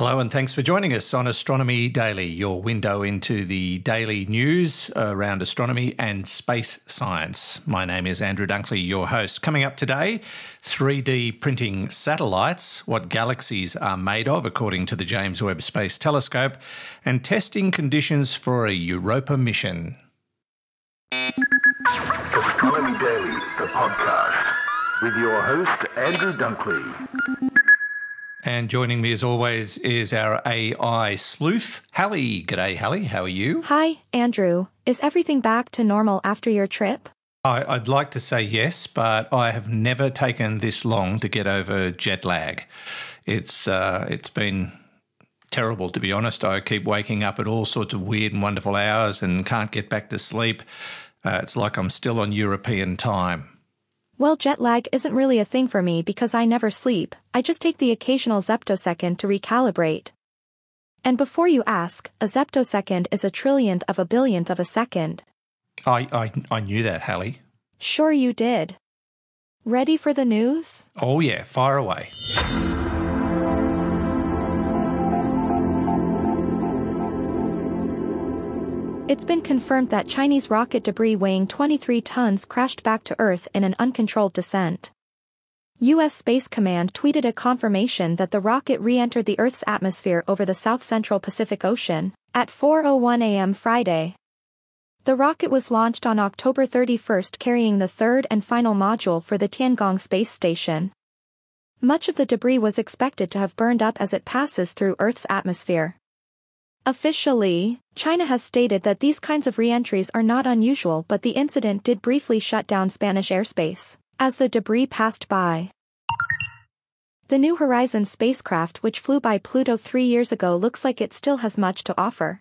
Hello, and thanks for joining us on Astronomy Daily, your window into the daily news around astronomy and space science. My name is Andrew Dunkley, your host. Coming up today, 3D printing satellites, what galaxies are made of according to the James Webb Space Telescope, and testing conditions for a Europa mission. Astronomy Daily, the podcast, with your host, Andrew Dunkley. And joining me as always is our AI sleuth, Hallie. G'day, Hallie. How are you? Hi, Andrew. Is everything back to normal after your trip? I, would like to say yes, but I have never taken this long to get over jet lag. It's uh, it's been terrible to be honest. I keep waking up at all sorts of weird and wonderful hours and can't get back to sleep. Uh, it's like I'm still on European time. Well, jet lag isn't really a thing for me because I never sleep, I just take the occasional zeptosecond to recalibrate. And before you ask, a zeptosecond is a trillionth of a billionth of a second. I, I, I knew that, Hallie. Sure you did. Ready for the news? Oh yeah, fire away. It's been confirmed that Chinese rocket debris weighing 23 tons crashed back to Earth in an uncontrolled descent. U.S. Space Command tweeted a confirmation that the rocket re-entered the Earth's atmosphere over the south-central Pacific Ocean, at 4.01 a.m. Friday. The rocket was launched on October 31 carrying the third and final module for the Tiangong space station. Much of the debris was expected to have burned up as it passes through Earth's atmosphere. Officially, China has stated that these kinds of reentries are not unusual but the incident did briefly shut down Spanish airspace, as the debris passed by. The New Horizons spacecraft which flew by Pluto three years ago looks like it still has much to offer.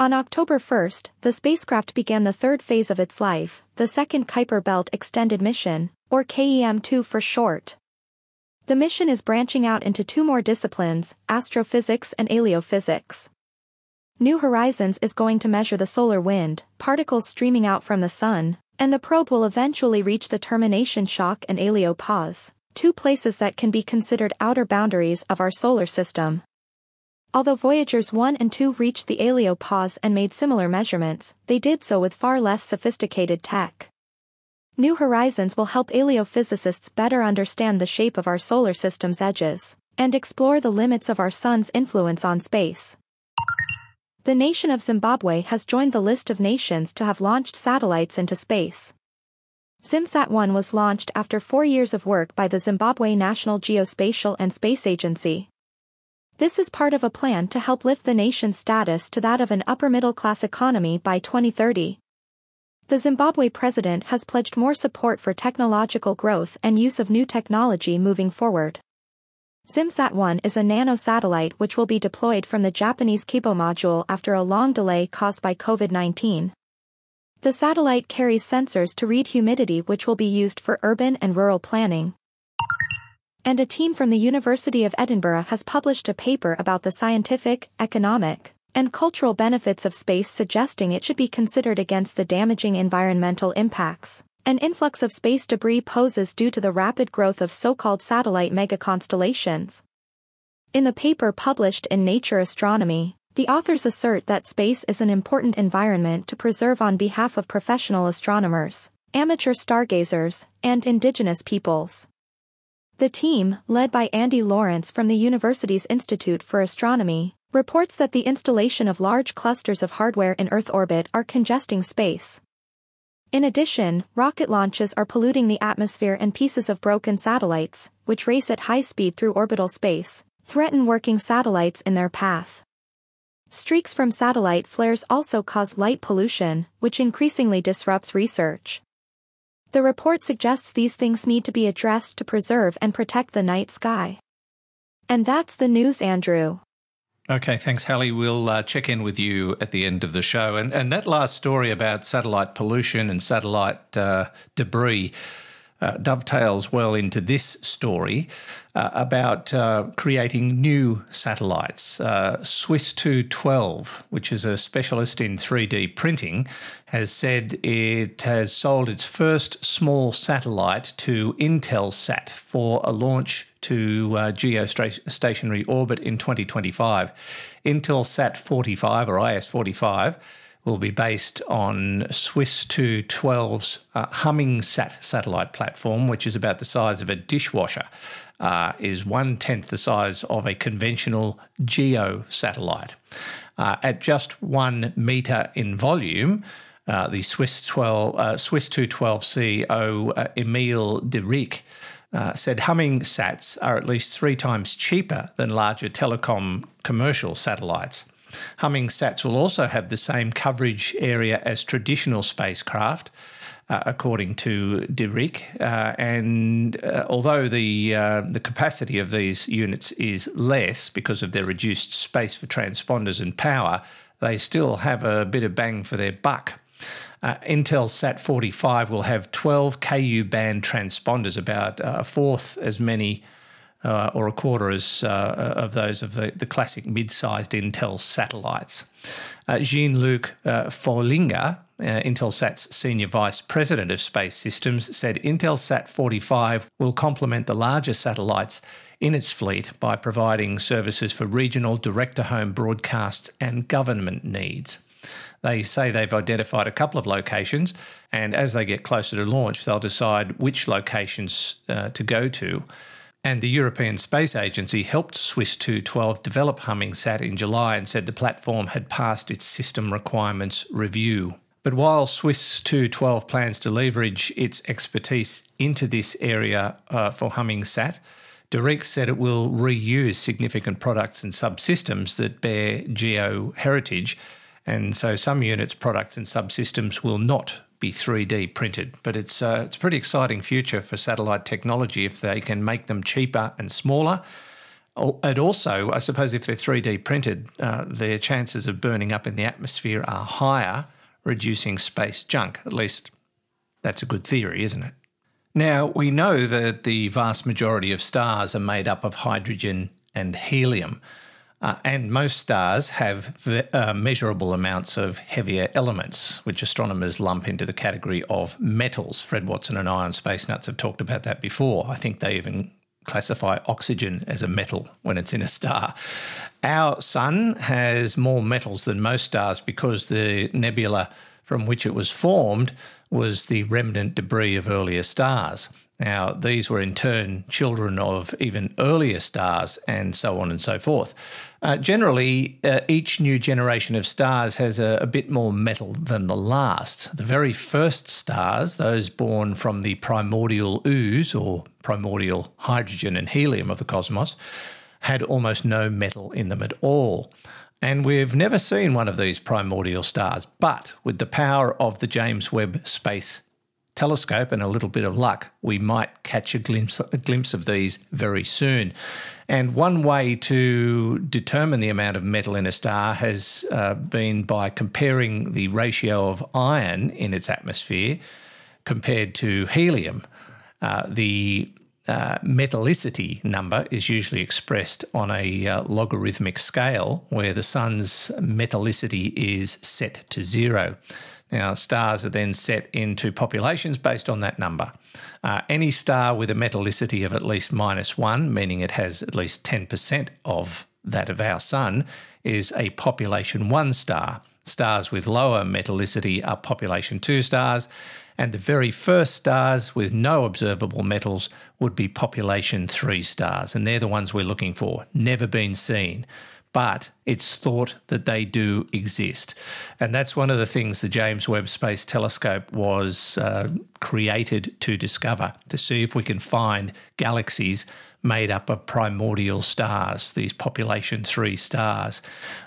On October 1, the spacecraft began the third phase of its life, the second Kuiper Belt Extended Mission, or KEM-2 for short. The mission is branching out into two more disciplines, astrophysics and heliophysics. New Horizons is going to measure the solar wind, particles streaming out from the sun, and the probe will eventually reach the termination shock and heliopause, two places that can be considered outer boundaries of our solar system. Although Voyagers 1 and 2 reached the heliopause and made similar measurements, they did so with far less sophisticated tech. New Horizons will help heliophysicists better understand the shape of our solar system's edges, and explore the limits of our sun's influence on space. The nation of Zimbabwe has joined the list of nations to have launched satellites into space. ZimSat-1 was launched after four years of work by the Zimbabwe National Geospatial and Space Agency. This is part of a plan to help lift the nation's status to that of an upper-middle-class economy by 2030. The Zimbabwe president has pledged more support for technological growth and use of new technology moving forward. ZimSat-1 is a nano-satellite which will be deployed from the Japanese Kibo module after a long delay caused by COVID-19. The satellite carries sensors to read humidity which will be used for urban and rural planning. And a team from the University of Edinburgh has published a paper about the scientific, economic, and cultural benefits of space suggesting it should be considered against the damaging environmental impacts. An influx of space debris poses due to the rapid growth of so-called satellite megaconstellations. In the paper published in Nature Astronomy, the authors assert that space is an important environment to preserve on behalf of professional astronomers, amateur stargazers, and indigenous peoples. The team, led by Andy Lawrence from the university's Institute for Astronomy, reports that the installation of large clusters of hardware in Earth orbit are congesting space, in addition, rocket launches are polluting the atmosphere and pieces of broken satellites, which race at high speed through orbital space, threaten working satellites in their path. Streaks from satellite flares also cause light pollution, which increasingly disrupts research. The report suggests these things need to be addressed to preserve and protect the night sky. And that's the news, Andrew. Okay, thanks, Hallie. We'll uh, check in with you at the end of the show. And, and that last story about satellite pollution and satellite uh, debris, uh, dovetails well into this story uh, about uh, creating new satellites. Uh, Swiss 212, which is a specialist in 3D printing, has said it has sold its first small satellite to Intelsat for a launch to uh, geostationary orbit in 2025. Intelsat 45 or IS 45 will be based on Swiss 212's uh, HummingSat satellite platform, which is about the size of a dishwasher, uh, is one tenth the size of a conventional geo satellite. Uh, at just one metre in volume, uh, the Swiss 12 uh, Swiss 212 CO uh, Emile de Rijk uh, said humming sats are at least three times cheaper than larger telecom commercial satellites. Humming sats will also have the same coverage area as traditional spacecraft, uh, according to de Rijk. Uh, and uh, although the uh, the capacity of these units is less because of their reduced space for transponders and power, they still have a bit of bang for their buck. Uh, Intelsat 45 will have 12 Ku band transponders, about a fourth as many uh, or a quarter as, uh, of those of the, the classic mid sized Intel satellites. Uh, Jean Luc uh, Froeliger, uh, senior vice president of space systems, said Intelsat 45 will complement the larger satellites in its fleet by providing services for regional direct to home broadcasts and government needs. They say they've identified a couple of locations, and as they get closer to launch, they'll decide which locations uh, to go to. And the European Space Agency helped Swiss 212 develop HummingSat in July and said the platform had passed its system requirements review. But while Swiss 212 plans to leverage its expertise into this area uh, for HummingSat, de Rijk said it will reuse significant products and subsystems that bear geo heritage. And so some units, products, and subsystems will not be 3D printed. But it's uh, it's a pretty exciting future for satellite technology if they can make them cheaper and smaller. And also, I suppose if they're 3D printed, uh, their chances of burning up in the atmosphere are higher, reducing space junk. At least that's a good theory, isn't it? Now, we know that the vast majority of stars are made up of hydrogen and helium. Uh, and most stars have uh, measurable amounts of heavier elements, which astronomers lump into the category of metals. Fred Watson and I on Space Nuts have talked about that before. I think they even classify oxygen as a metal when it's in a star. Our sun has more metals than most stars because the nebula from which it was formed was the remnant debris of earlier stars. Now, these were in turn children of even earlier stars, and so on and so forth. Uh, generally, uh, each new generation of stars has a, a, bit more metal than the last. The very first stars, those born from the primordial ooze or primordial hydrogen and helium of the cosmos, had almost no metal in them at all. And we've never seen one of these primordial stars, but with the power of the James Webb Space telescope and a little bit of luck, we might catch a glimpse, a glimpse of these very soon. And one way to determine the amount of metal in a star has uh, been by comparing the ratio of iron in its atmosphere compared to helium. Uh, the uh, metallicity number is usually expressed on a uh, logarithmic scale where the sun's metallicity is set to zero. Now, stars are then set into populations based on that number. Uh, any star with a metallicity of at least minus one, meaning it has at least 10% of that of our sun, is a population one star. Stars with lower metallicity are population two stars, and the very first stars with no observable metals would be population three stars, and they're the ones we're looking for, never been seen but it's thought that they do exist. And that's one of the things the James Webb Space Telescope was uh, created to discover, to see if we can find galaxies made up of primordial stars, these population three stars.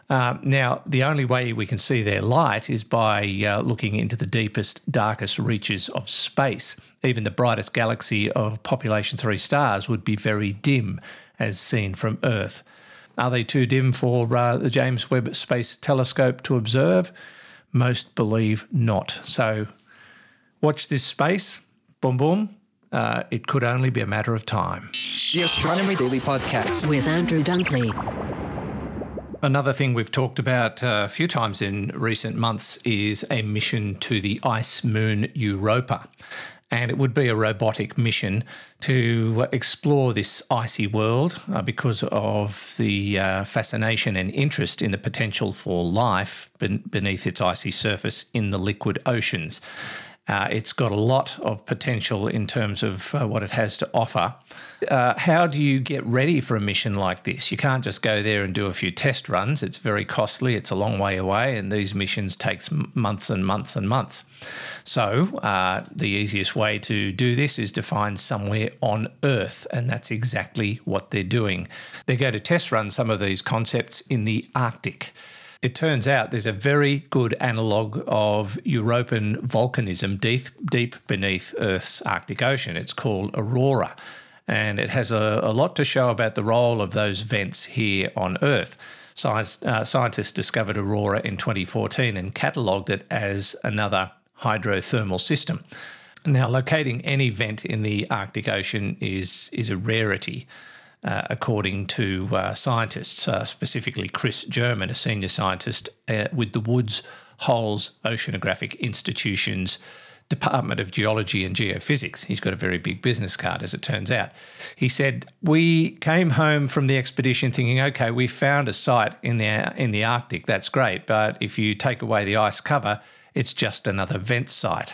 Uh, now, the only way we can see their light is by uh, looking into the deepest, darkest reaches of space. Even the brightest galaxy of population three stars would be very dim as seen from Earth. Are they too dim for uh, the James Webb Space Telescope to observe? Most believe not. So watch this space, boom, boom, uh, it could only be a matter of time. The Astronomy Daily Podcast with Andrew Dunkley. Another thing we've talked about uh, a few times in recent months is a mission to the ice moon Europa. And it would be a robotic mission to explore this icy world uh, because of the uh, fascination and interest in the potential for life beneath its icy surface in the liquid oceans. Uh, it's got a lot of potential in terms of uh, what it has to offer. Uh, how do you get ready for a mission like this? You can't just go there and do a few test runs. It's very costly. It's a long way away, and these missions takes months and months and months. So uh, the easiest way to do this is to find somewhere on Earth, and that's exactly what they're doing. They're going to test run some of these concepts in the Arctic. It turns out there's a very good analogue of European volcanism deep, deep beneath Earth's Arctic Ocean. It's called aurora, and it has a, a lot to show about the role of those vents here on Earth. Science, uh, scientists discovered aurora in 2014 and catalogued it as another hydrothermal system. Now, locating any vent in the Arctic Ocean is, is a rarity. Uh, according to uh, scientists, uh, specifically Chris German, a senior scientist uh, with the Woods Holes Oceanographic Institution's Department of Geology and Geophysics. He's got a very big business card, as it turns out. He said, We came home from the expedition thinking, okay, we found a site in the, in the Arctic. That's great. But if you take away the ice cover, it's just another vent site.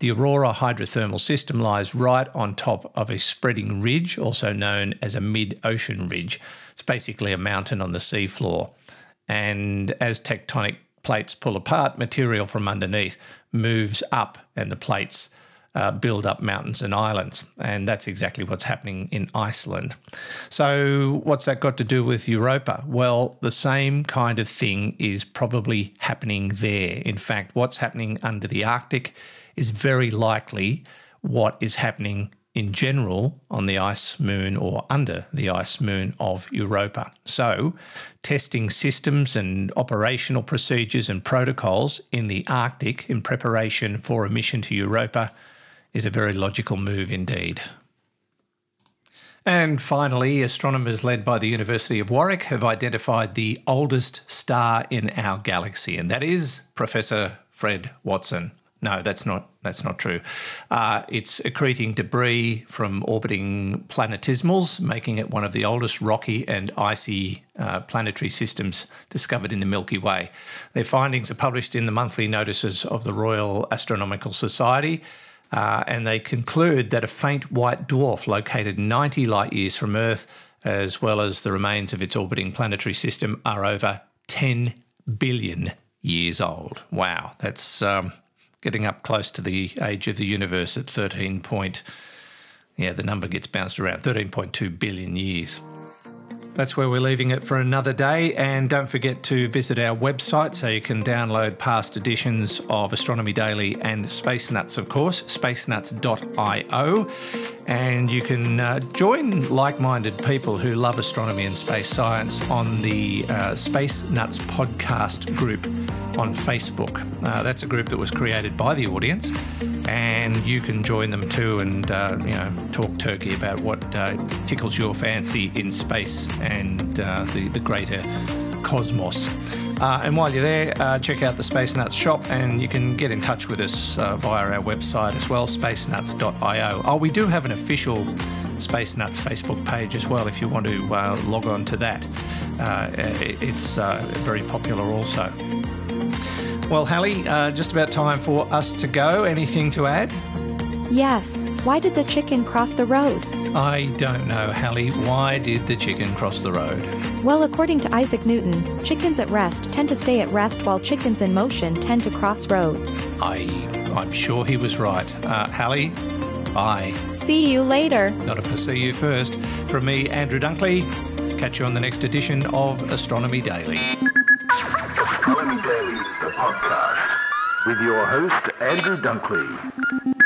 The Aurora hydrothermal system lies right on top of a spreading ridge, also known as a mid ocean ridge. It's basically a mountain on the seafloor. And as tectonic plates pull apart, material from underneath moves up, and the plates uh, build up mountains and islands. And that's exactly what's happening in Iceland. So, what's that got to do with Europa? Well, the same kind of thing is probably happening there. In fact, what's happening under the Arctic is very likely what is happening in general on the ice moon or under the ice moon of Europa. So, testing systems and operational procedures and protocols in the Arctic in preparation for a mission to Europa is a very logical move indeed. And finally, astronomers led by the University of Warwick have identified the oldest star in our galaxy, and that is Professor Fred Watson. No, that's not that's not true. Uh, it's accreting debris from orbiting planetesimals, making it one of the oldest rocky and icy uh, planetary systems discovered in the Milky Way. Their findings are published in the monthly notices of the Royal Astronomical Society. Uh, and they conclude that a faint white dwarf located 90 light years from Earth, as well as the remains of its orbiting planetary system, are over 10 billion years old. Wow, that's um, getting up close to the age of the universe at 13 point. Yeah, the number gets bounced around 13.2 billion years. That's where we're leaving it for another day. And don't forget to visit our website so you can download past editions of Astronomy Daily and Space Nuts, of course, spacenuts.io. And you can uh, join like minded people who love astronomy and space science on the uh, Space Nuts podcast group on Facebook. Uh, that's a group that was created by the audience, and you can join them too and uh, you know talk turkey about what uh, tickles your fancy in space and uh, the the greater cosmos. Uh, and while you're there, uh, check out the Space Nuts shop and you can get in touch with us via our website as well, spacenuts.io. Oh, we do have an official Space Nuts Facebook page as well if you want to log on to that. it's very popular also. Well, Hallie, uh, just about time for us to go. Anything to add? Yes. Why did the chicken cross the road? I don't know, Hallie. Why did the chicken cross the road? Well, according to Isaac Newton, chickens at rest tend to stay at rest while chickens in motion tend to cross roads. I, I'm sure he was right. Uh, Hallie, bye. See you later. Not if I see you first. From me, Andrew Dunkley. Catch you on the next edition of Astronomy Daily. Podcast, with your host, Andrew Dunkley.